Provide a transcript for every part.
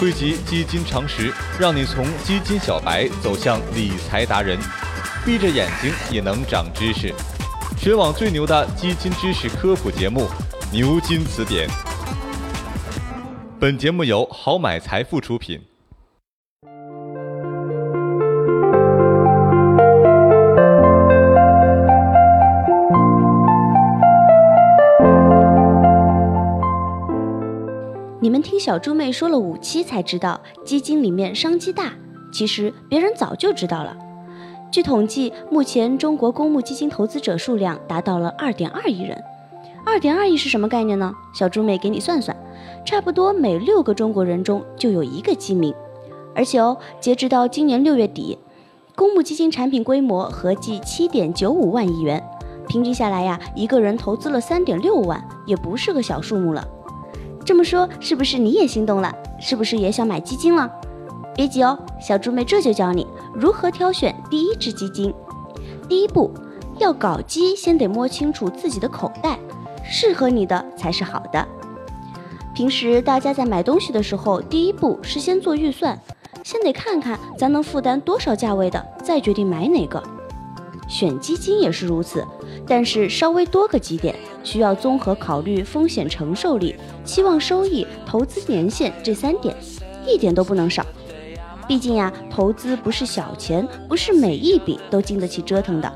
汇集基金常识，让你从基金小白走向理财达人，闭着眼睛也能长知识。全网最牛的基金知识科普节目《牛津词典》。本节目由好买财富出品。听小猪妹说了五期才知道基金里面商机大，其实别人早就知道了。据统计，目前中国公募基金投资者数量达到了二点二亿人。二点二亿是什么概念呢？小猪妹给你算算，差不多每六个中国人中就有一个基民。而且哦，截止到今年六月底，公募基金产品规模合计七点九五万亿元，平均下来呀，一个人投资了三点六万，也不是个小数目了。这么说，是不是你也心动了？是不是也想买基金了？别急哦，小猪妹这就教你如何挑选第一只基金。第一步，要搞基，先得摸清楚自己的口袋，适合你的才是好的。平时大家在买东西的时候，第一步是先做预算，先得看看咱能负担多少价位的，再决定买哪个。选基金也是如此，但是稍微多个几点。需要综合考虑风险承受力、期望收益、投资年限这三点，一点都不能少。毕竟呀，投资不是小钱，不是每一笔都经得起折腾的。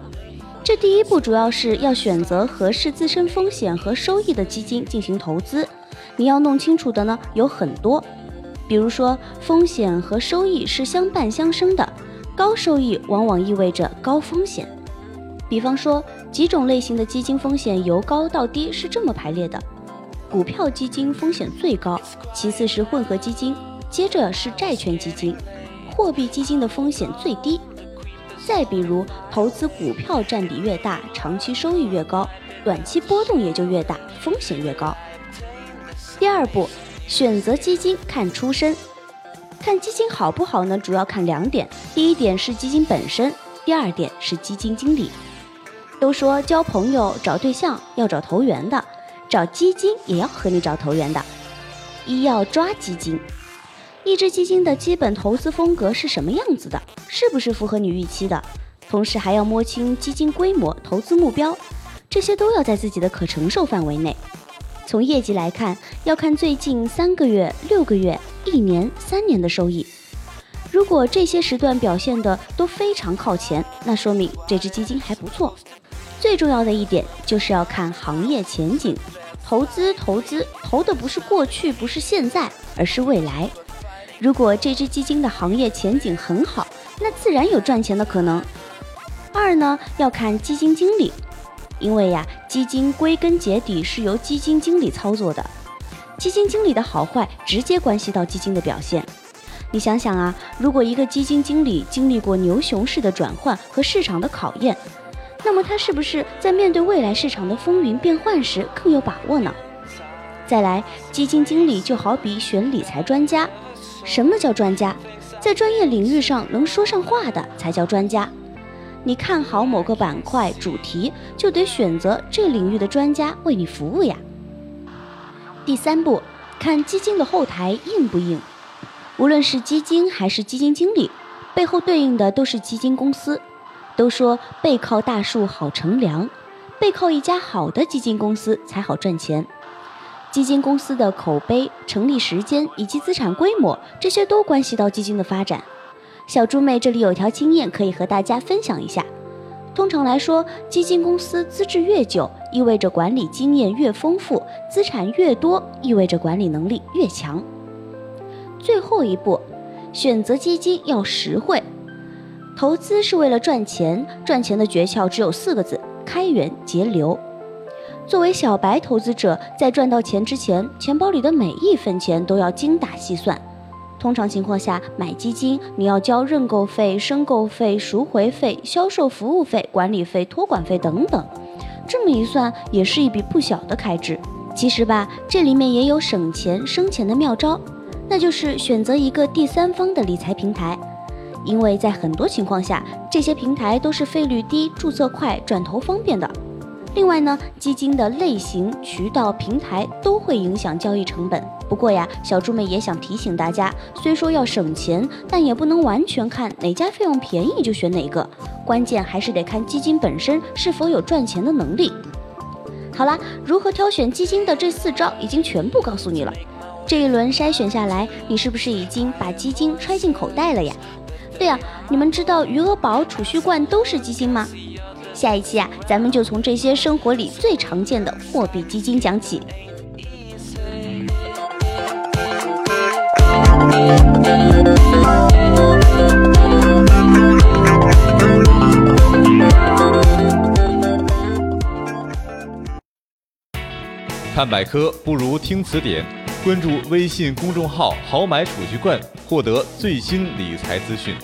这第一步主要是要选择合适自身风险和收益的基金进行投资。你要弄清楚的呢有很多，比如说风险和收益是相伴相生的，高收益往往意味着高风险。比方说，几种类型的基金风险由高到低是这么排列的：股票基金风险最高，其次是混合基金，接着是债券基金，货币基金的风险最低。再比如，投资股票占比越大，长期收益越高，短期波动也就越大，风险越高。第二步，选择基金看出身，看基金好不好呢？主要看两点，第一点是基金本身，第二点是基金经理。都说交朋友、找对象要找投缘的，找基金也要和你找投缘的。一要抓基金，一只基金的基本投资风格是什么样子的，是不是符合你预期的？同时还要摸清基金规模、投资目标，这些都要在自己的可承受范围内。从业绩来看，要看最近三个月、六个月、一年、三年的收益。如果这些时段表现的都非常靠前，那说明这只基金还不错。最重要的一点就是要看行业前景，投资投资投的不是过去，不是现在，而是未来。如果这只基金的行业前景很好，那自然有赚钱的可能。二呢，要看基金经理，因为呀，基金归根结底是由基金经理操作的，基金经理的好坏直接关系到基金的表现。你想想啊，如果一个基金经理经历过牛熊市的转换和市场的考验，那么他是不是在面对未来市场的风云变幻时更有把握呢？再来，基金经理就好比选理财专家。什么叫专家？在专业领域上能说上话的才叫专家。你看好某个板块主题，就得选择这领域的专家为你服务呀。第三步，看基金的后台硬不硬。无论是基金还是基金经理，背后对应的都是基金公司。都说背靠大树好乘凉，背靠一家好的基金公司才好赚钱。基金公司的口碑、成立时间以及资产规模，这些都关系到基金的发展。小猪妹这里有条经验可以和大家分享一下。通常来说，基金公司资质越久，意味着管理经验越丰富；资产越多，意味着管理能力越强。最后一步，选择基金要实惠。投资是为了赚钱，赚钱的诀窍只有四个字：开源节流。作为小白投资者，在赚到钱之前，钱包里的每一分钱都要精打细算。通常情况下，买基金你要交认购费、申购费、赎回费、销售服务费、管理费、托管费等等，这么一算，也是一笔不小的开支。其实吧，这里面也有省钱生钱的妙招，那就是选择一个第三方的理财平台。因为在很多情况下，这些平台都是费率低、注册快、转投方便的。另外呢，基金的类型、渠道、平台都会影响交易成本。不过呀，小猪妹也想提醒大家，虽说要省钱，但也不能完全看哪家费用便宜就选哪个，关键还是得看基金本身是否有赚钱的能力。好啦，如何挑选基金的这四招已经全部告诉你了。这一轮筛选下来，你是不是已经把基金揣进口袋了呀？对呀，你们知道余额宝、储蓄罐都是基金吗？下一期啊，咱们就从这些生活里最常见的货币基金讲起。看百科不如听词典，关注微信公众号“豪买储蓄罐”，获得最新理财资讯。